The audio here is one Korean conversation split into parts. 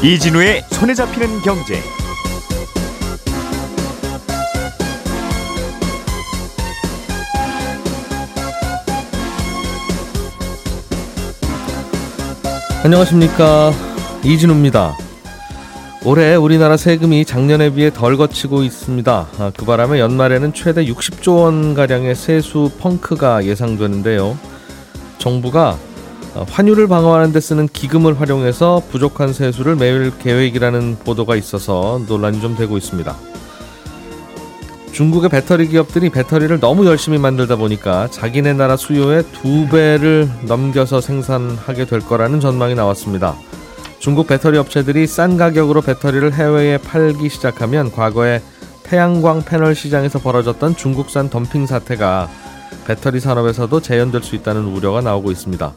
이진우의 손에 잡히는 경제. 안녕하십니까 이진우입니다. 올해 우리나라 세금이 작년에 비해 덜 거치고 있습니다. 아, 그 바람에 연말에는 최대 60조 원 가량의 세수 펑크가 예상되는데요. 정부가 어, 환율을 방어하는 데 쓰는 기금을 활용해서 부족한 세수를 매일 계획이라는 보도가 있어서 논란이 좀 되고 있습니다. 중국의 배터리 기업들이 배터리를 너무 열심히 만들다 보니까 자기네 나라 수요의 두 배를 넘겨서 생산하게 될 거라는 전망이 나왔습니다. 중국 배터리 업체들이 싼 가격으로 배터리를 해외에 팔기 시작하면 과거에 태양광 패널 시장에서 벌어졌던 중국산 덤핑 사태가 배터리 산업에서도 재현될 수 있다는 우려가 나오고 있습니다.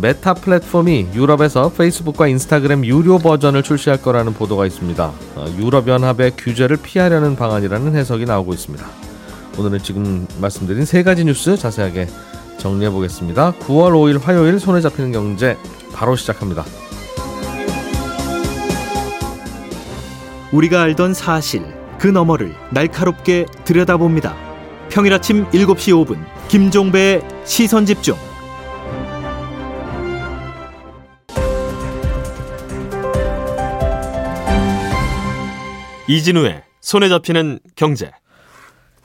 메타 플랫폼이 유럽에서 페이스북과 인스타그램 유료 버전을 출시할 거라는 보도가 있습니다. 어, 유럽 연합의 규제를 피하려는 방안이라는 해석이 나오고 있습니다. 오늘은 지금 말씀드린 세 가지 뉴스 자세하게 정리해 보겠습니다. 9월 5일 화요일 손에 잡히는 경제 바로 시작합니다. 우리가 알던 사실 그 너머를 날카롭게 들여다봅니다. 평일 아침 7시 5분 김종배의 시선 집중. 이진우의 손에 잡히는 경제.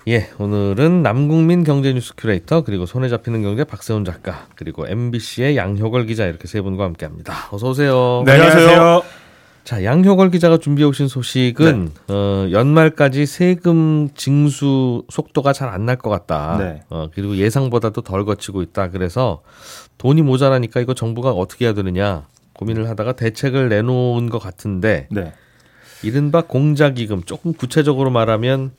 예, 오늘은 남국민 경제뉴스 큐레이터 그리고 손에 잡히는 경제 박세훈 작가 그리고 MBC의 양효걸 기자 이렇게 세 분과 함께합니다. 어서 오세요. 네, 안녕하세요. 자, 양효걸 기자가 준비해 오신 소식은 네. 어, 연말까지 세금 징수 속도가 잘 안 날 것 같다. 네. 어, 그리고 예상보다도 덜 거치고 있다. 그래서 돈이 모자라니까 이거 정부가 어떻게 해야 되느냐 고민을 하다가 대책을 내놓은 것 같은데 네. 이른바 공자기금 조금 구체적으로 말하면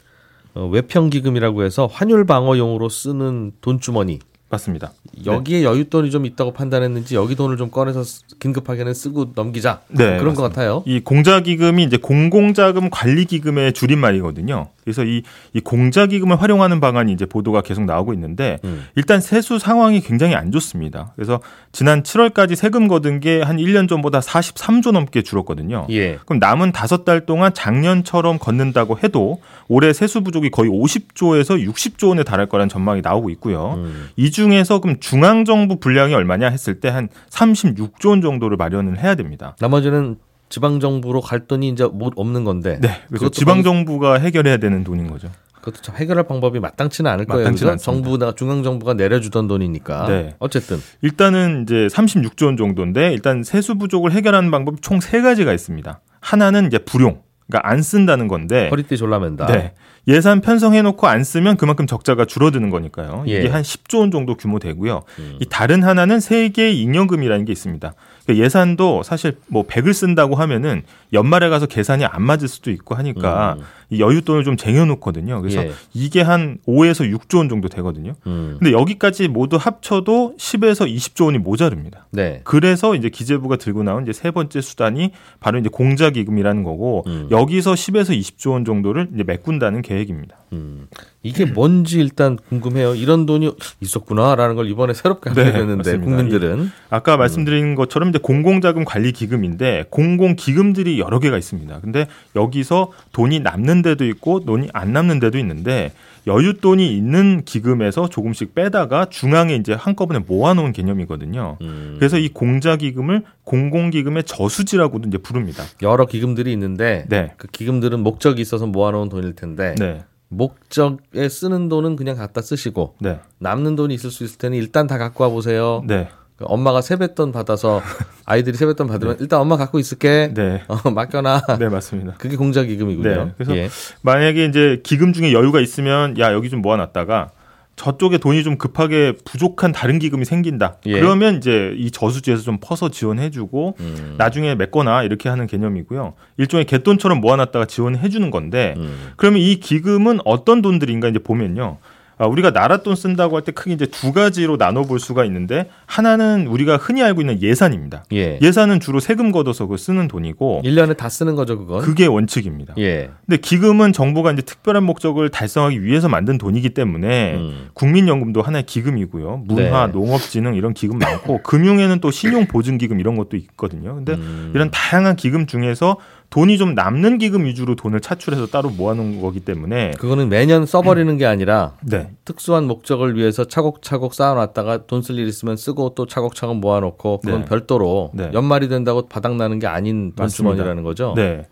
어, 외평기금이라고 해서 환율 방어용으로 쓰는 돈주머니 맞습니다. 여기에 여윳돈이 좀 있다고 판단했는지 여기 돈을 좀 꺼내서 쓰- 긴급하게는 쓰고 넘기자 네, 그런 것 맞습니다. 같아요. 이 공자기금이 이제 공공자금 관리기금의 줄임말이거든요. 그래서 이, 이 공자기금을 활용하는 방안이 이제 보도가 계속 나오고 있는데 음. 일단 세수 상황이 굉장히 안 좋습니다. 그래서 지난 7월까지 세금 거둔 게 한 1년 전보다 43조 넘게 줄었거든요. 예. 그럼 남은 다섯 달 동안 작년처럼 걷는다고 해도 올해 세수 부족이 거의 50조에서 60조 원에 달할 거라는 전망이 나오고 있고요. 음. 이 중에서 그럼 중앙 정부 분량이 얼마냐 했을 때 한 36조 원 정도를 마련을 해야 됩니다. 나머지는 지방 정부로 갈 돈이 이제 못 없는 건데. 네, 그것도 지방 방- 정부가 해결해야 되는 돈인 거죠. 그것도 참 해결할 방법이 마땅치는 않을 거예요. 마땅치는. 정부나 중앙 정부가 내려주던 돈이니까. 네. 어쨌든 일단은 이제 36조 원 정도인데 일단 세수 부족을 해결하는 방법이 총 세 가지가 있습니다. 하나는 이제 불용, 그러니까 안 쓴다는 건데 허리띠 졸라맨다. 네. 예산 편성해놓고 안 쓰면 그만큼 적자가 줄어드는 거니까요. 이게 예. 한 10조 원 정도 규모 되고요. 음. 이 다른 하나는 세계의 잉여금이라는 게 있습니다. 그러니까 예산도 사실 뭐 100을 쓴다고 하면은 연말에 가서 계산이 안 맞을 수도 있고 하니까 음. 이 여윳돈을 좀 쟁여놓거든요. 그래서 예. 이게 한 5에서 6조 원 정도 되거든요. 음. 근데 여기까지 모두 합쳐도 10에서 20조 원이 모자릅니다. 네. 그래서 이제 기재부가 들고 나온 이제 세 번째 수단이 바로 이제 공자기금이라는 거고 음. 여기서 10에서 20조 원 정도를 이제 메꾼다는 계획 입니다. 음. 이게 뭔지 일단 궁금해요. 이런 돈이 있었구나라는 걸 이번에 새롭게 알게 네, 됐는데 맞습니다. 국민들은 아까 말씀드린 것처럼 이제 공공자금 관리 기금인데 공공 기금들이 여러 개가 있습니다. 근데 여기서 돈이 남는 데도 있고 돈이 안 남는 데도 있는데 여윳돈이 있는 기금에서 조금씩 빼다가 중앙에 이제 한꺼번에 모아놓은 개념이거든요. 음. 그래서 이 공자기금을 공공기금의 저수지라고도 이제 부릅니다. 여러 기금들이 있는데 네. 그 기금들은 목적이 있어서 모아놓은 돈일 텐데 네. 목적에 쓰는 돈은 그냥 갖다 쓰시고 네. 남는 돈이 있을 수 있을 테니 일단 다 갖고 와 보세요. 네. 그 엄마가 세뱃돈 받아서 아이들이 세뱃돈 받으면 일단 엄마 갖고 있을게. 네. 어, 맡겨놔. 네, 맞습니다. 그게 공자기금이군요. 네, 그래서 예. 만약에 이제 기금 중에 여유가 있으면 야 여기 좀 모아 놨다가 저쪽에 돈이 좀 급하게 부족한 다른 기금이 생긴다. 예. 그러면 이제 이 저수지에서 좀 퍼서 지원해주고 음. 나중에 메거나 이렇게 하는 개념이고요. 일종의 갯돈처럼 모아놨다가 지원해주는 건데 음. 그러면 이 기금은 어떤 돈들인가 이제 보면요. 아, 우리가 나랏돈 쓴다고 할 때 크게 이제 두 가지로 나눠 볼 수가 있는데 하나는 우리가 흔히 알고 있는 예산입니다. 예. 예산은 주로 세금 걷어서 그 쓰는 돈이고 1년에 다 쓰는 거죠, 그건. 그게 원칙입니다. 예. 근데 기금은 정부가 이제 특별한 목적을 달성하기 위해서 만든 돈이기 때문에 음. 국민연금도 하나의 기금이고요. 문화, 네. 농업진흥 이런 기금 많고 금융에는 또 신용보증기금 이런 것도 있거든요. 근데 음. 이런 다양한 기금 중에서 돈이 좀 남는 기금 위주로 돈을 차출해서 따로 모아놓은 거기 때문에 그거는 매년 써버리는 게 아니라 네, 특수한 목적을 위해서 차곡차곡 쌓아놨다가 돈 쓸 일 있으면 쓰고 또 차곡차곡 모아놓고 그건 네. 별도로 네. 연말이 된다고 바닥나는 게 아닌. 돈주머니라는 거죠. 네.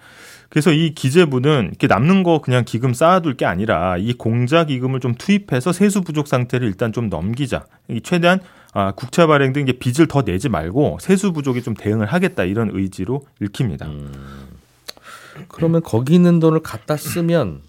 그래서 이 기재부는 이렇게 남는 거 그냥 기금 쌓아둘 게 아니라 이 공자 기금을 좀 투입해서 세수 부족 상태를 일단 좀 넘기자. 이 최대한 아, 국채 발행 등 이제 빚을 더 내지 말고 세수 부족에 좀 대응을 하겠다 이런 의지로 읽힙니다. 음. 그러면 거기 있는 돈을 갖다 쓰면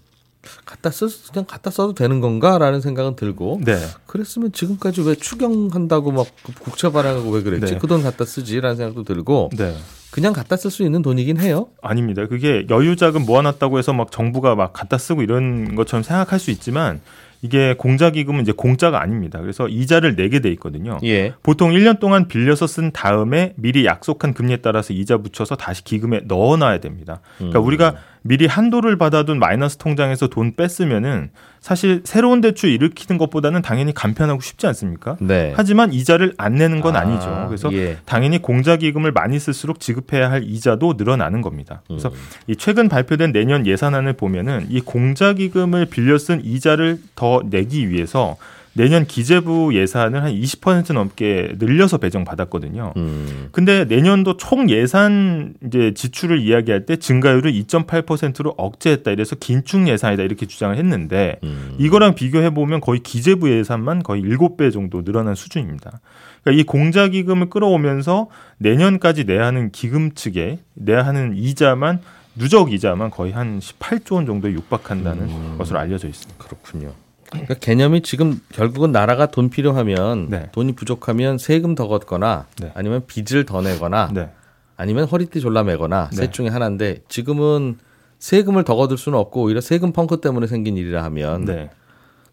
갖다 쓰 그냥 갖다 써도 되는 건가라는 생각은 들고 네. 그랬으면 지금까지 왜 추경한다고 막 국채 발행하고 왜 그랬지? 네. 그돈 갖다 쓰지라는 생각도 들고 네. 그냥 갖다 쓸 수 있는 돈이긴 해요. 아닙니다. 그게 여유 자금 모아놨다고 해서 막 정부가 막 갖다 쓰고 이런 것처럼 생각할 수 있지만 이게 공자 기금은 이제 공짜가 아닙니다. 그래서 이자를 내게 돼 있거든요. 예. 보통 1년 동안 빌려서 쓴 다음에 미리 약속한 금리에 따라서 이자 붙여서 다시 기금에 넣어 놔야 됩니다. 그러니까 음. 우리가 미리 한도를 받아둔 마이너스 통장에서 돈 뺐으면은 사실 새로운 대출 일으키는 것보다는 당연히 간편하고 쉽지 않습니까? 네. 하지만 이자를 안 내는 건 아, 아, 니죠 그래서 예. 당연히 공자 기금을 많이 쓸수록 지급해야 할 이자도 늘어나는 겁니다. 그래서 음. 이 최근 발표된 내년 예산안을 보면은 이 공자 기금을 빌려 쓴 이자를 더 내기 위해서 내년 기재부 예산을 한 20% 넘게 늘려서 배정받았거든요. 음. 근데 내년도 총 예산 이제 지출을 이야기할 때 증가율을 2.8%로 억제했다. 이래서 긴축 예산이다 이렇게 주장을 했는데 음. 이거랑 비교해 보면 거의 기재부 예산만 거의 7배 정도 늘어난 수준입니다. 그러니까 이 공자 기금을 끌어오면서 내년까지 내야 하는 기금 측에 내야 하는 이자만 누적 이자만 거의 한 18조 원 정도에 육박한다는 음. 것으로 알려져 있습니다. 그렇군요. 그러니까 개념이 지금 결국은 나라가 돈 필요하면 네. 돈이 부족하면 세금 더 걷거나 네. 아니면 빚을 더 내거나 네. 아니면 허리띠 졸라 매거나 네. 셋 중에 하나인데 지금은 세금을 더 거둘 수는 없고 오히려 세금 펑크 때문에 생긴 일이라 하면 네.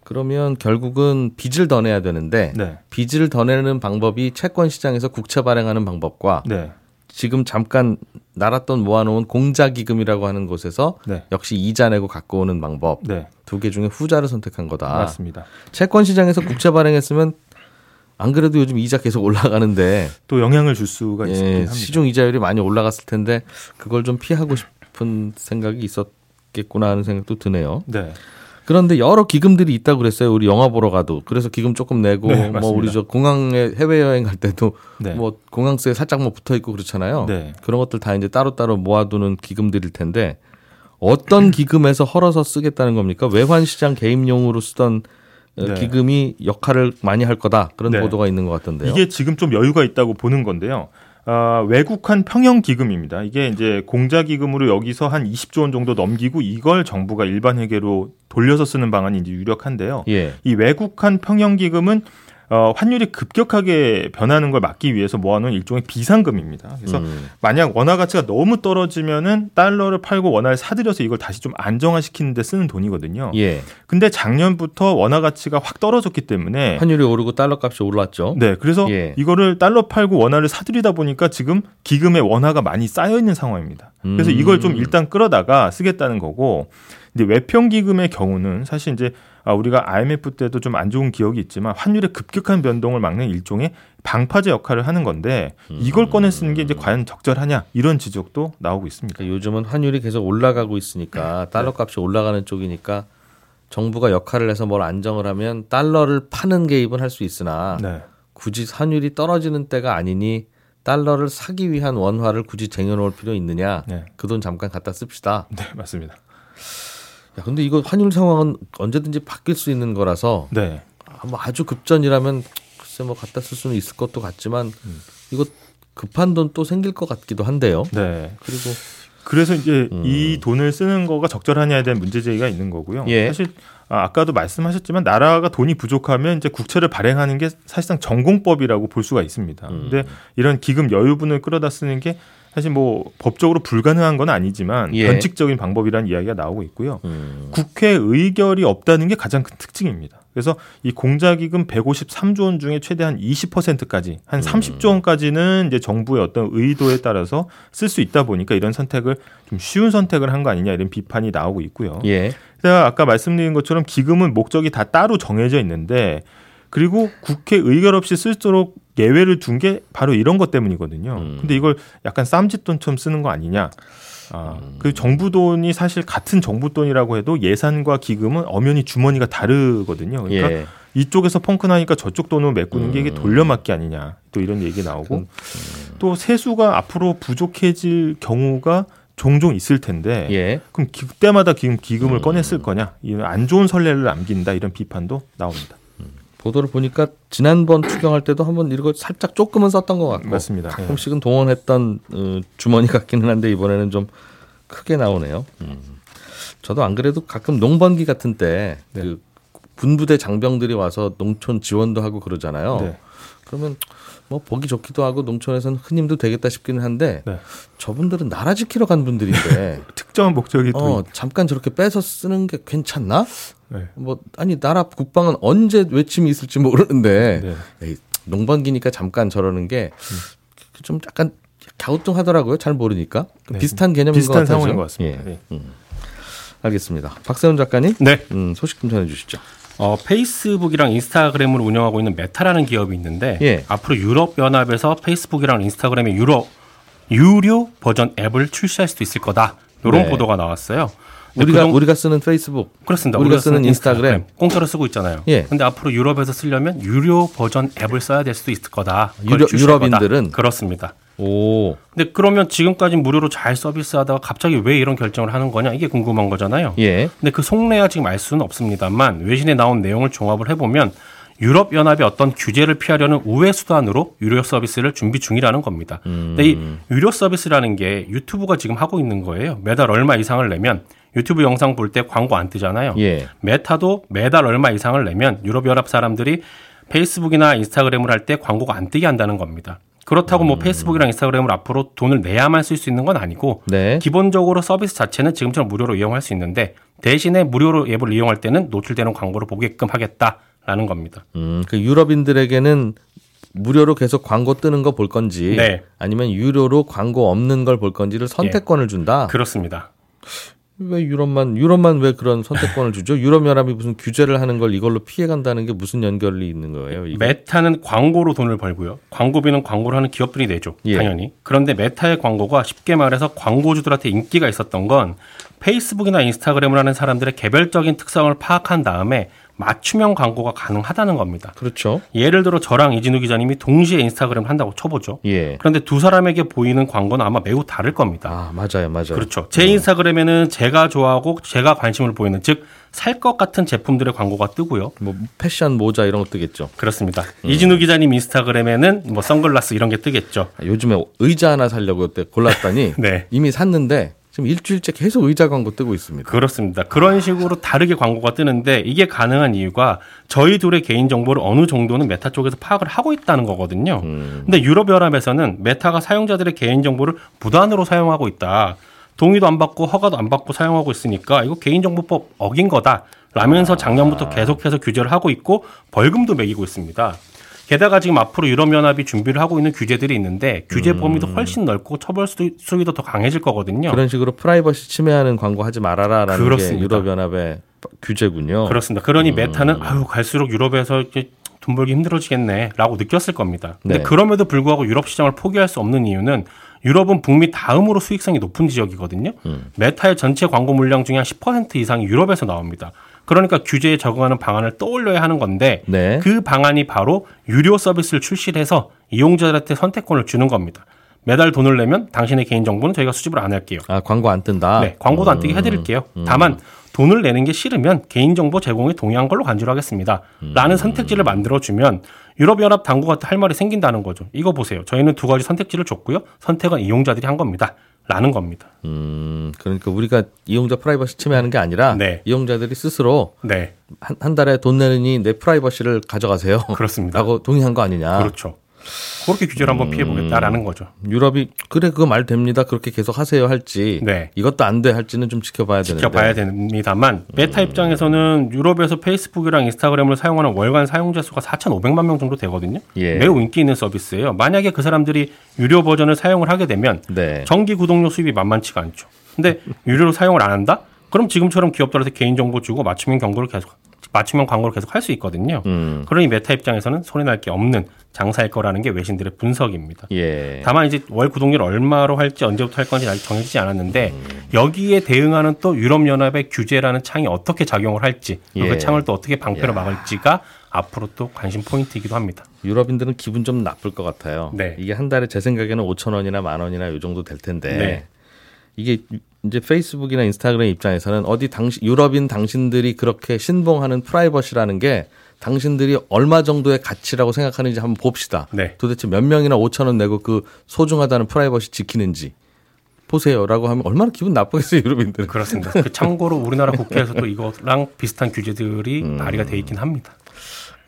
그러면 결국은 빚을 더 내야 되는데 네. 빚을 더 내는 방법이 채권 시장에서 국채 발행하는 방법과 네. 지금 잠깐 나랏돈 모아놓은 공자기금이라고 하는 곳에서 네. 역시 이자 내고 갖고 오는 방법 네. 두개 중에 후자를 선택한 거다. 맞습니다. 채권 시장에서 국채 발행했으면 안 그래도 요즘 이자 계속 올라가는데 또 영향을 줄 수가 예, 합니다. 시중 이자율이 많이 올라갔을 텐데 그걸 좀 피하고 싶은 생각이 있었겠구나 하는 생각도 드네요. 네. 그런데 여러 기금들이 있다고 그랬어요. 우리 영화 보러 가도 그래서 기금 조금 내고 네, 뭐. 우리 저 공항에 해외 여행 갈 때도 네. 뭐 공항세에 살짝 뭐 붙어 있고 그렇잖아요. 네. 그런 것들 다 이제 따로따로 모아두는 기금들일 텐데 어떤 기금에서 헐어서 쓰겠다는 겁니까? 외환 시장 개입용으로 쓰던 어, 네. 기금이 역할을 많이 할 거다 그런 네. 보도가 있는 것 같던데요. 이게 지금 좀 여유가 있다고 보는 건데요. 아, 외국한 평형 기금입니다. 이게 이제 공자 기금으로 여기서 한 20조 원 정도 넘기고 이걸 정부가 일반 회계로 돌려서 쓰는 방안이 이제 유력한데요. 예. 이 외국한 평형 기금은 어, 환율이 급격하게 변하는 걸 막기 위해서 모아놓은 일종의 비상금입니다. 그래서 음. 만약 원화 가치가 너무 떨어지면은 달러를 팔고 원화를 사들여서 이걸 다시 좀 안정화시키는 데 쓰는 돈이거든요. 예. 근데 작년부터 원화 가치가 확 떨어졌기 때문에 환율이 오르고 달러 값이 올랐죠. 네, 그래서 예. 이거를 달러 팔고 원화를 사들이다 보니까 지금 기금에 원화가 많이 쌓여 있는 상황입니다. 그래서 음. 이걸 좀 일단 끌어다가 쓰겠다는 거고, 근데 외평 기금의 경우는 사실 이제 아, 우리가 IMF 때도 좀 안 좋은 기억이 있지만 환율의 급격한 변동을 막는 일종의 방파제 역할을 하는 건데 이걸 꺼내 쓰는 게 이제 과연 적절하냐 이런 지적도 나오고 있습니다. 그러니까 요즘은 환율이 계속 올라가고 있으니까 달러 값이 올라가는 쪽이니까 정부가 역할을 해서 뭘 안정을 하면 달러를 파는 개입은 할 수 있으나 네, 굳이 환율이 떨어지는 때가 아니니 달러를 사기 위한 원화를 굳이 쟁여놓을 필요 있느냐? 네, 그돈 잠깐 갖다 씁시다. 네 맞습니다. 야, 근데 이거 환율 상황은 언제든지 바뀔 수 있는 거라서 네, 아, 뭐 아주 급전이라면 글쎄 뭐 갖다 쓸 수는 있을 것도 같지만 음. 이거 급한 돈 또 생길 것 같기도 한데요. 네. 그리고 그래서 이제 음. 이 돈을 쓰는 거가 적절하냐에 대한 문제 제기가 있는 거고요. 예. 사실 아, 아까도 말씀하셨지만 나라가 돈이 부족하면 이제 국채를 발행하는 게 사실상 전공법이라고 볼 수가 있습니다. 음. 근데 이런 기금 여유분을 끌어다 쓰는 게 사실 뭐 법적으로 불가능한 건 아니지만 예. 변칙적인 방법이라는 이야기가 나오고 있고요. 음, 국회 의결이 없다는 게 가장 큰 특징입니다. 그래서 이 공자기금 153조 원 중에 최대한 20%까지 한 음. 30조 원까지는 이제 정부의 어떤 의도에 따라서 쓸 수 있다 보니까 이런 선택을 좀 쉬운 선택을 한 거 아니냐 이런 비판이 나오고 있고요. 예. 제가 아까 말씀드린 것처럼 기금은 목적이 다 따로 정해져 있는데 그리고 국회 의결 없이 쓸수록 예외를 둔 게 바로 이런 것 때문이거든요. 음. 근데 이걸 약간 쌈짓돈처럼 쓰는 거 아니냐. 아, 그 정부 돈이 사실 같은 정부 돈이라고 해도 예산과 기금은 엄연히 주머니가 다르거든요. 그러니까 예. 이쪽에서 펑크 나니까 저쪽 돈으로 메꾸는 게 이게 음. 돌려막기 아니냐. 또 이런 얘기 나오고 또 세수가 앞으로 부족해질 경우가 종종 있을 텐데 예. 그럼 기- 그때마다 기금, 기금을 음. 꺼냈을 거냐? 이런 안 좋은 선례를 남긴다 이런 비판도 나옵니다. 보도를 보니까 지난번 추경할 때도 한번 이거 살짝 조금은 썼던 것 같고 맞습니다. 예. 가끔씩은 동원했던 어, 주머니 같기는 한데 이번에는 좀 크게 나오네요. 음. 저도 안 그래도 가끔 농번기 같은 때 네. 그 군부대 장병들이 와서 농촌 지원도 하고 그러잖아요. 네. 그러면 뭐 보기 좋기도 하고 농촌에서는 흔힘도 되겠다 싶기는 한데 네. 저분들은 나라 지키러 간 분들인데 특정한 목적이 또 어, 잠깐 저렇게 빼서 쓰는 게 괜찮나? 네. 뭐 아니 나라 국방은 언제 외침이 있을지 모르는데 네. 에이, 농번기니까 잠깐 저러는 게 좀 약간 갸우뚱하더라고요. 잘 모르니까 네. 비슷한 개념인 비슷한 것. 상황인 것 같습니다. 예. 네. 알겠습니다. 박세훈 작가님, 네. 음, 소식 좀 전해주시죠. 어, 페이스북이랑 인스타그램을 운영하고 있는 메타라는 기업이 있는데 예. 앞으로 유럽 연합에서 페이스북이랑 인스타그램의 유료 유료 버전 앱을 출시할 수도 있을 거다. 이런 네. 보도가 나왔어요. 우리가 그동- 우리가 쓰는 페이스북, 그렇습니다. 우리가 쓰는 인스타그램. 공짜로 쓰고 있잖아요. 예. 근데 앞으로 유럽에서 쓰려면 유료 버전 앱을 써야 될 수도 있을 거다. 그걸 유럽- 출시할 거다. 유럽인들은? 그렇습니다. 오, 근데 그러면 지금까지 무료로 잘 서비스하다가 갑자기 왜 이런 결정을 하는 거냐 이게 궁금한 거잖아요. 예, 근데 그 속내야 지금 알 수는 없습니다만 외신에 나온 내용을 종합을 해보면 유럽 연합이 어떤 규제를 피하려는 우회 수단으로 유료 서비스를 준비 중이라는 겁니다. 근데 이 유료 서비스라는 게 유튜브가 지금 하고 있는 거예요. 매달 얼마 이상을 내면 유튜브 영상 볼 때 광고 안 뜨잖아요. 예, 메타도 매달 얼마 이상을 내면 유럽 연합 사람들이 페이스북이나 인스타그램을 할 때 광고가 안 뜨게 한다는 겁니다. 그렇다고 뭐 페이스북이랑 인스타그램을 앞으로 돈을 내야만 쓸 수 있는 건 아니고 네, 기본적으로 서비스 자체는 지금처럼 무료로 이용할 수 있는데 대신에 무료로 앱을 이용할 때는 노출되는 광고를 보게끔 하겠다라는 겁니다. 음, 그 유럽인들에게는 무료로 계속 광고 뜨는 거 볼 건지, 네. 아니면 유료로 광고 없는 걸 볼 건지를 선택권을 준다. 그렇습니다. 왜 유럽만 유럽만 왜 그런 선택권을 주죠? 유럽 연합이 무슨 규제를 하는 걸 이걸로 피해 간다는 게 무슨 연결이 있는 거예요? 이게? 메타는 광고로 돈을 벌고요. 광고비는 광고를 하는 기업들이 내죠. 예. 당연히. 그런데 메타의 광고가 쉽게 말해서 광고주들한테 인기가 있었던 건 페이스북이나 인스타그램을 하는 사람들의 개별적인 특성을 파악한 다음에 맞춤형 광고가 가능하다는 겁니다. 그렇죠. 예를 들어 저랑 이진우 기자님이 동시에 인스타그램을 한다고 쳐보죠. 예. 그런데 두 사람에게 보이는 광고는 아마 매우 다를 겁니다. 아 맞아요, 맞아요. 그렇죠. 제 인스타그램에는 제가 좋아하고 제가 관심을 보이는 즉 살 것 같은 제품들의 광고가 뜨고요. 뭐 패션 모자 이런 거 뜨겠죠. 그렇습니다. 이진우 기자님 인스타그램에는 뭐 선글라스 이런 게 뜨겠죠. 아, 요즘에 의자 하나 살려고 그때 골랐더니 네. 이미 샀는데 지금 일주일째 계속 의자 광고 뜨고 있습니다. 그렇습니다. 그런 식으로 다르게 광고가 뜨는데 이게 가능한 이유가 저희들의 개인 정보를 어느 정도는 메타 쪽에서 파악을 하고 있다는 거거든요. 근데 유럽 연합에서는 메타가 사용자들의 개인 정보를 무단으로 사용하고 있다. 동의도 안 받고 허가도 안 받고 사용하고 있으니까 이거 개인정보법 어긴 거다. 라면서 작년부터 계속해서 규제를 하고 있고 벌금도 매기고 있습니다. 게다가 지금 앞으로 유럽연합이 준비를 하고 있는 규제들이 있는데 규제 범위도 훨씬 넓고 처벌 수- 수위도 더 강해질 거거든요. 그런 식으로 프라이버시 침해하는 광고 하지 말아라라는 그렇습니다. 게 유럽 연합의 규제군요. 그렇습니다. 그러니 메타는 아유 갈수록 유럽에서 이제 돈 벌기 힘들어지겠네라고 느꼈을 겁니다. 근데 네. 그럼에도 불구하고 유럽 시장을 포기할 수 없는 이유는 유럽은 북미 다음으로 수익성이 높은 지역이거든요. 메타의 전체 광고 물량 중에 한 10% 이상이 유럽에서 나옵니다. 그러니까 규제에 적응하는 방안을 떠올려야 하는 건데 네. 그 방안이 바로 유료 서비스를 출시를 해서 이용자들한테 선택권을 주는 겁니다. 매달 돈을 내면 당신의 개인 정보는 저희가 수집을 안 할게요. 아 광고 안 뜬다. 네, 광고도 안 뜨게 해드릴게요. 다만 돈을 내는 게 싫으면 개인 정보 제공에 동의한 걸로 간주를 하겠습니다. 라는 선택지를 만들어 주면 유럽연합 당국한테 할 말이 생긴다는 거죠. 이거 보세요. 저희는 두 가지 선택지를 줬고요. 선택은 이용자들이 한 겁니다. 라는 겁니다. 음, 그러니까 우리가 이용자 프라이버시 침해하는 게 아니라 네. 이용자들이 스스로 네, 한, 한 달에 돈 내느니 내 프라이버시를 가져가세요. 그렇습니다. 라고 동의한 거 아니냐. 그렇죠. 그렇게 규제를 한번 피해보겠다라는 거죠. 유럽이 그래 그거 말 됩니다. 그렇게 계속 하세요 할지 네. 이것도 안 돼 할지는 좀 지켜봐야 되는데. 지켜봐야 됩니다만 메타 입장에서는 유럽에서 페이스북이랑 인스타그램을 사용하는 월간 사용자 수가 4,500만 명 정도 되거든요. 예. 매우 인기 있는 서비스예요. 만약에 그 사람들이 유료 버전을 사용을 하게 되면 네. 정기 구독료 수입이 만만치가 않죠. 근데 유료로 사용을 안 한다? 그럼 지금처럼 기업들한테 개인 정보 주고 맞춤형 광고를 계속 맞춤형 광고를 계속 할 수 있거든요. 음. 그러니 메타 입장에서는 손해날 게 없는 장사일 거라는 게 외신들의 분석입니다. 예. 다만 이제 월 구독료를 얼마로 할지 언제부터 할 건지 아직 정해지지 않았는데 음. 여기에 대응하는 또 유럽연합의 규제라는 창이 어떻게 작용을 할지 예. 그 창을 또 어떻게 방패로 야. 막을지가 앞으로 또 관심 포인트이기도 합니다. 유럽인들은 기분 좀 나쁠 것 같아요. 네. 이게 한 달에 제 생각에는 5천 원이나 만 원이나 요 정도 될 텐데 네. 이게 이제 페이스북이나 인스타그램 입장에서는 어디 당신 유럽인 당신들이 그렇게 신봉하는 프라이버시라는 게 당신들이 얼마 정도의 가치라고 생각하는지 한번 봅시다. 네. 도대체 몇 명이나 5천 원 내고 그 소중하다는 프라이버시 지키는지 보세요라고 하면 얼마나 기분 나쁘겠어요 유럽인들은. 그렇습니다. 그 참고로 우리나라 국회에서도 이거랑 비슷한 규제들이 음. 발의가 돼 있긴 합니다.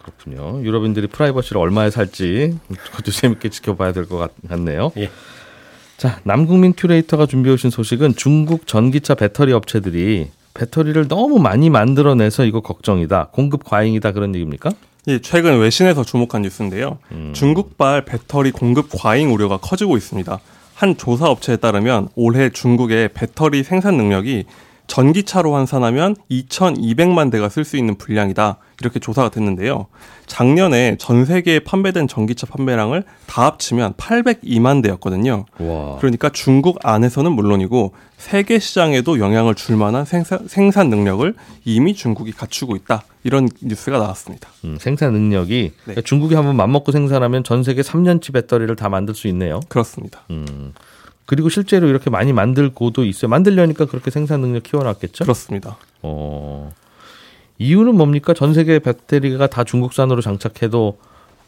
그렇군요. 유럽인들이 프라이버시를 얼마에 살지 그것도 재밌게 지켜봐야 될 것 같네요. 예. 자, 남국민 큐레이터가 준비해 오신 소식은 중국 전기차 배터리 업체들이 배터리를 너무 많이 만들어내서 이거 걱정이다. 공급 과잉이다 그런 얘기입니까? 예, 최근 외신에서 주목한 뉴스인데요. 중국발 배터리 공급 과잉 우려가 커지고 있습니다. 한 조사 업체에 따르면 올해 중국의 배터리 생산 능력이 전기차로 환산하면 2,200만 대가 쓸 수 있는 분량이다. 이렇게 조사가 됐는데요. 작년에 전 세계에 판매된 전기차 판매량을 다 합치면 802만 대였거든요. 와. 그러니까 중국 안에서는 물론이고 세계 시장에도 영향을 줄 만한 생산, 생산 능력을 이미 중국이 갖추고 있다. 이런 뉴스가 나왔습니다. 음, 생산 능력이 네. 그러니까 중국이 한번 맘먹고 생산하면 전 세계 3년치 배터리를 다 만들 수 있네요. 그렇습니다. 음. 그리고 실제로 이렇게 많이 만들고도 있어요. 만들려니까 그렇게 생산 능력 키워놨겠죠? 그렇습니다. 어. 이유는 뭡니까? 전 세계 배터리가 다 중국산으로 장착해도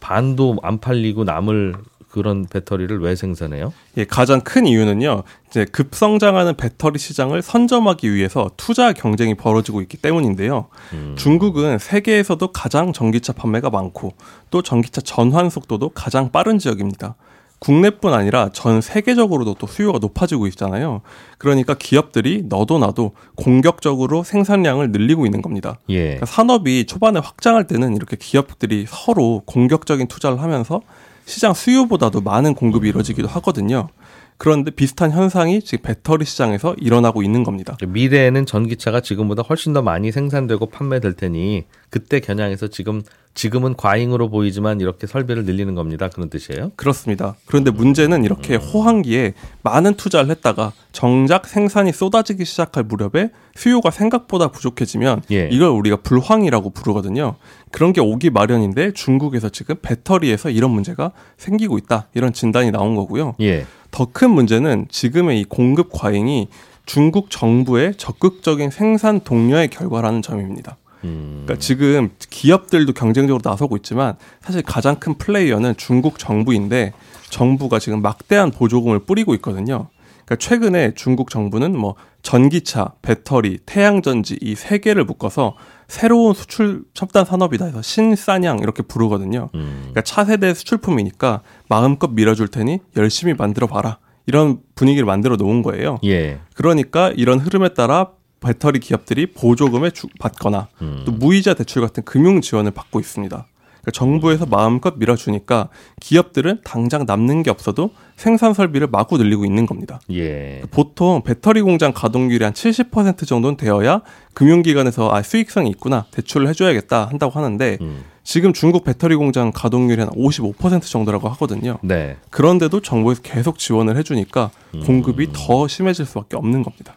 반도 안 팔리고 남을 그런 배터리를 왜 생산해요? 예, 가장 큰 이유는요. 이제 급성장하는 배터리 시장을 선점하기 위해서 투자 경쟁이 벌어지고 있기 때문인데요. 중국은 세계에서도 가장 전기차 판매가 많고 또 전기차 전환 속도도 가장 빠른 지역입니다. 국내뿐 아니라 전 세계적으로도 또 수요가 높아지고 있잖아요. 그러니까 기업들이 너도 나도 공격적으로 생산량을 늘리고 있는 겁니다. 예. 그러니까 산업이 초반에 확장할 때는 이렇게 기업들이 서로 공격적인 투자를 하면서 시장 수요보다도 많은 공급이 이루어지기도 하거든요. 그런데 비슷한 현상이 지금 배터리 시장에서 일어나고 있는 겁니다. 미래에는 전기차가 지금보다 훨씬 더 많이 생산되고 판매될 테니 그때 겨냥해서 지금 지금은 과잉으로 보이지만 이렇게 설비를 늘리는 겁니다. 그런 뜻이에요? 그렇습니다. 그런데 문제는 이렇게 호황기에 많은 투자를 했다가 정작 생산이 쏟아지기 시작할 무렵에 수요가 생각보다 부족해지면 예. 이걸 우리가 불황이라고 부르거든요. 그런 게 오기 마련인데 중국에서 지금 배터리에서 이런 문제가 생기고 있다. 이런 진단이 나온 거고요. 예. 더큰 문제는 지금의 이 공급 과잉이 중국 정부의 적극적인 생산 동료의 결과라는 점입니다. 음. 그러니까 지금 기업들도 경쟁적으로 나서고 있지만 사실 가장 큰 플레이어는 중국 정부인데 정부가 지금 막대한 보조금을 뿌리고 있거든요. 그러니까 최근에 중국 정부는 뭐 전기차, 배터리, 태양전지 이 세 개를 묶어서 새로운 수출 첨단 산업이다 해서 신싸냥 이렇게 부르거든요. 음. 그러니까 차세대 수출품이니까 마음껏 밀어줄 테니 열심히 만들어 봐라. 이런 분위기를 만들어 놓은 거예요. 예. 그러니까 이런 흐름에 따라 배터리 기업들이 보조금을 주, 받거나 음. 또 무이자 대출 같은 금융 지원을 받고 있습니다. 그러니까 정부에서 마음껏 밀어주니까 기업들은 당장 남는 게 없어도 생산 설비를 마구 늘리고 있는 겁니다. 예. 보통 배터리 공장 가동률이 한 70% 정도는 되어야 금융기관에서 아 수익성이 있구나 대출을 해줘야겠다 한다고 하는데 음. 지금 중국 배터리 공장 가동률이 한 55% 정도라고 하거든요. 네. 그런데도 정부에서 계속 지원을 해주니까 공급이 더 심해질 수밖에 없는 겁니다.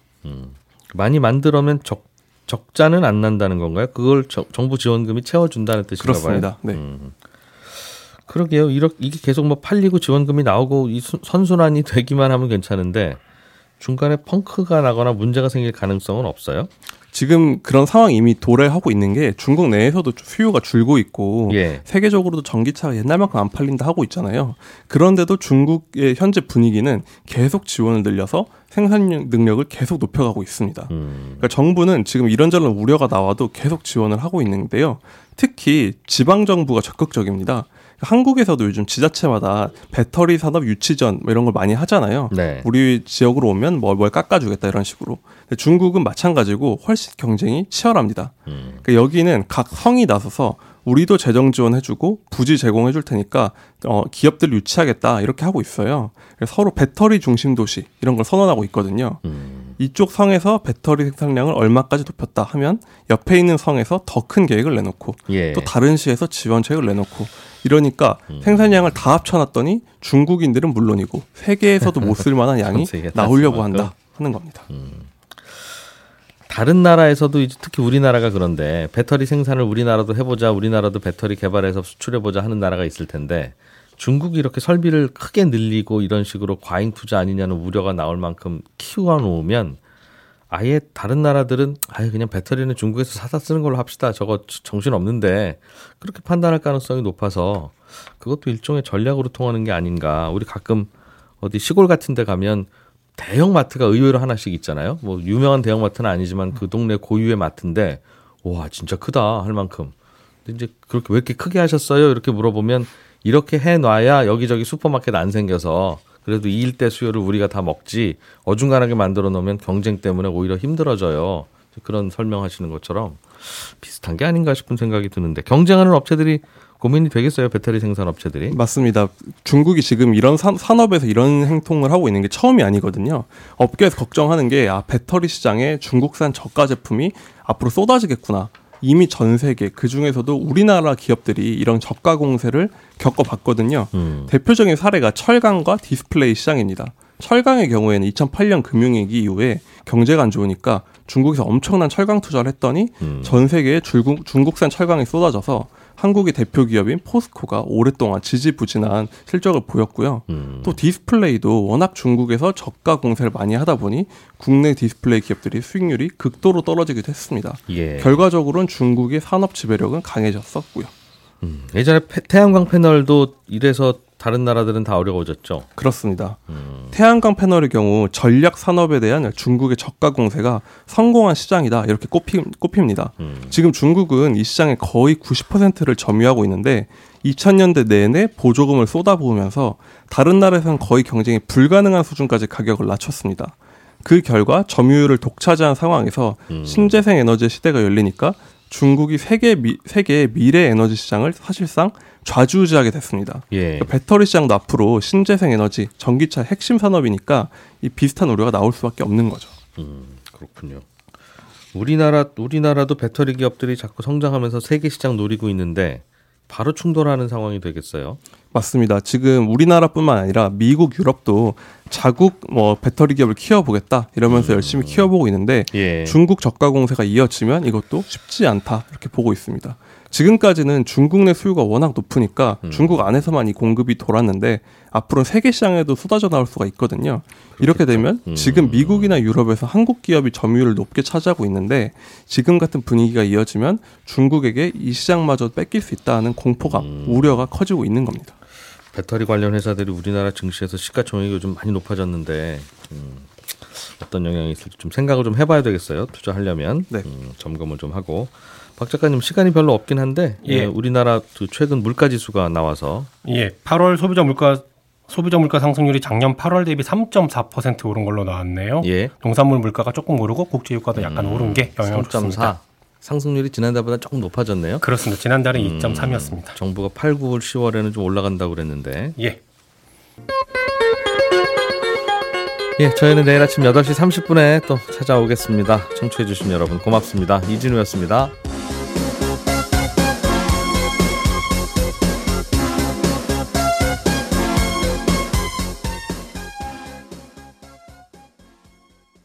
많이 만들어면 적 적자는 안 난다는 건가요? 그걸 저- 정부 지원금이 채워준다는 뜻인가 봐요. 그렇습니다. 네. 음. 그러게요. 이렇게 이게 계속 뭐 팔리고 지원금이 나오고 이 수- 선순환이 되기만 하면 괜찮은데 중간에 펑크가 나거나 문제가 생길 가능성은 없어요. 지금 그런 상황이 이미 도래하고 있는 게 중국 내에서도 수요가 줄고 있고 예. 세계적으로도 전기차가 옛날만큼 안 팔린다 하고 있잖아요. 그런데도 중국의 현재 분위기는 계속 지원을 늘려서 생산 능력을 계속 높여가고 있습니다. 음. 그러니까 정부는 지금 이런저런 우려가 나와도 계속 지원을 하고 있는데요. 특히 지방 정부가 적극적입니다. 한국에서도 요즘 지자체마다 배터리 산업 유치전 뭐 이런 걸 많이 하잖아요. 네. 우리 지역으로 오면 뭘, 뭘 깎아주겠다 이런 식으로. 중국은 마찬가지고 훨씬 경쟁이 치열합니다. 음. 그러니까 여기는 각 성이 나서서 우리도 재정 지원해주고 부지 제공해줄 테니까 어, 기업들 유치하겠다 이렇게 하고 있어요. 서로 배터리 중심 도시 이런 걸 선언하고 있거든요. 음. 이쪽 성에서 배터리 생산량을 얼마까지 높였다 하면 옆에 있는 성에서 더 큰 계획을 내놓고 예. 또 다른 시에서 지원책을 내놓고 이러니까 음. 생산량을 다 합쳐놨더니 중국인들은 물론이고 세계에서도 못 쓸 만한 양이 나오려고 쓸 한다 하는 겁니다. 다른 나라에서도 이제 특히 우리나라가 그런데 배터리 생산을 우리나라도 해보자, 우리나라도 배터리 개발해서 수출해보자 하는 나라가 있을 텐데 중국이 이렇게 설비를 크게 늘리고 이런 식으로 과잉 투자 아니냐는 우려가 나올 만큼 키워 놓으면 아예 다른 나라들은 아예 그냥 배터리는 중국에서 사다 쓰는 걸로 합시다. 저거 정신 없는데 그렇게 판단할 가능성이 높아서 그것도 일종의 전략으로 통하는 게 아닌가. 우리 가끔 어디 시골 같은 데 가면 대형 마트가 의외로 하나씩 있잖아요. 뭐 유명한 대형 마트는 아니지만 그 동네 고유의 마트인데 와 진짜 크다 할 만큼. 근데 이제 그렇게 왜 이렇게 크게 하셨어요? 이렇게 물어보면 이렇게 해놔야 여기저기 슈퍼마켓 안 생겨서 그래도 이 일대 수요를 우리가 다 먹지 어중간하게 만들어 놓으면 경쟁 때문에 오히려 힘들어져요. 그런 설명하시는 것처럼 비슷한 게 아닌가 싶은 생각이 드는데 경쟁하는 업체들이 고민이 되겠어요 배터리 생산 업체들이. 맞습니다. 중국이 지금 이런 산, 산업에서 이런 행동을 하고 있는 게 처음이 아니거든요. 업계에서 걱정하는 게 아, 배터리 시장에 중국산 저가 제품이 앞으로 쏟아지겠구나. 이미 전 세계 그 중에서도 우리나라 기업들이 이런 저가 공세를 겪어봤거든요. 음. 대표적인 사례가 철강과 디스플레이 시장입니다. 철강의 경우에는 2008년 금융위기 이후에 경제가 안 좋으니까 중국에서 엄청난 철강 투자를 했더니 음. 전 세계에 중국, 중국산 철강이 쏟아져서 한국의 대표 기업인 포스코가 오랫동안 지지부진한 실적을 보였고요. 음. 또 디스플레이도 워낙 중국에서 저가 공세를 많이 하다 보니 국내 디스플레이 기업들이 수익률이 극도로 떨어지기도 했습니다. 예. 결과적으로는 중국의 산업 지배력은 강해졌었고요. 음. 예전에 패- 태양광 패널도 이래서 다른 나라들은 다 어려워졌죠. 그렇습니다. 태양광 패널의 경우 전략 산업에 대한 중국의 저가 공세가 성공한 시장이다 이렇게 꼽히, 꼽힙니다. 음. 지금 중국은 이 시장의 거의 90%를 점유하고 있는데 2000년대 내내 보조금을 쏟아부으면서 다른 나라에서는 거의 경쟁이 불가능한 수준까지 가격을 낮췄습니다. 그 결과 점유율을 독차지한 상황에서 음. 신재생 에너지 시대가 열리니까 중국이 세계 미, 세계의 미래 에너지 시장을 사실상 좌지우지하게 됐습니다. 예. 그러니까 배터리 시장도 앞으로 신재생 에너지, 전기차 핵심 산업이니까 이 비슷한 우려가 나올 수밖에 없는 거죠. 음, 그렇군요. 우리나라 우리나라도 배터리 기업들이 자꾸 성장하면서 세계 시장 노리고 있는데 바로 충돌하는 상황이 되겠어요. 맞습니다. 지금 우리나라뿐만 아니라 미국, 유럽도 자국 뭐 배터리 기업을 키워보겠다 이러면서 열심히 키워보고 있는데 예. 중국 저가 공세가 이어지면 이것도 쉽지 않다 이렇게 보고 있습니다. 지금까지는 중국 내 수요가 워낙 높으니까 중국 안에서만 이 공급이 돌았는데 앞으로 세계 시장에도 쏟아져 나올 수가 있거든요. 이렇게 되면 지금 미국이나 유럽에서 한국 기업이 점유율을 높게 차지하고 있는데 지금 같은 분위기가 이어지면 중국에게 이 시장마저 뺏길 수 있다는 공포감, 우려가 커지고 있는 겁니다. 배터리 관련 회사들이 우리나라 증시에서 시가총액이 요즘 많이 높아졌는데 음, 어떤 영향이 있을지 좀 생각을 좀 해봐야 되겠어요. 투자하려면 네. 음, 점검을 좀 하고 박 작가님 시간이 별로 없긴 한데 예. 예, 우리나라 그 최근 물가 지수가 나와서 예, 8월 소비자 물가 소비자 물가 상승률이 작년 8월 대비 3.4% 오른 걸로 나왔네요. 예 농산물 물가가 조금 오르고 국제 유가도 약간 오른 게 영향을 3.4 줬습니다. 상승률이 지난달보다 조금 높아졌네요. 그렇습니다. 지난달에 음. 2.3이었습니다. 정부가 8, 9월 10월에는 좀 올라간다고 그랬는데 예. 예, 저희는 내일 아침 8시 30분에 또 찾아오겠습니다. 청취해주신 여러분 고맙습니다. 이진우였습니다.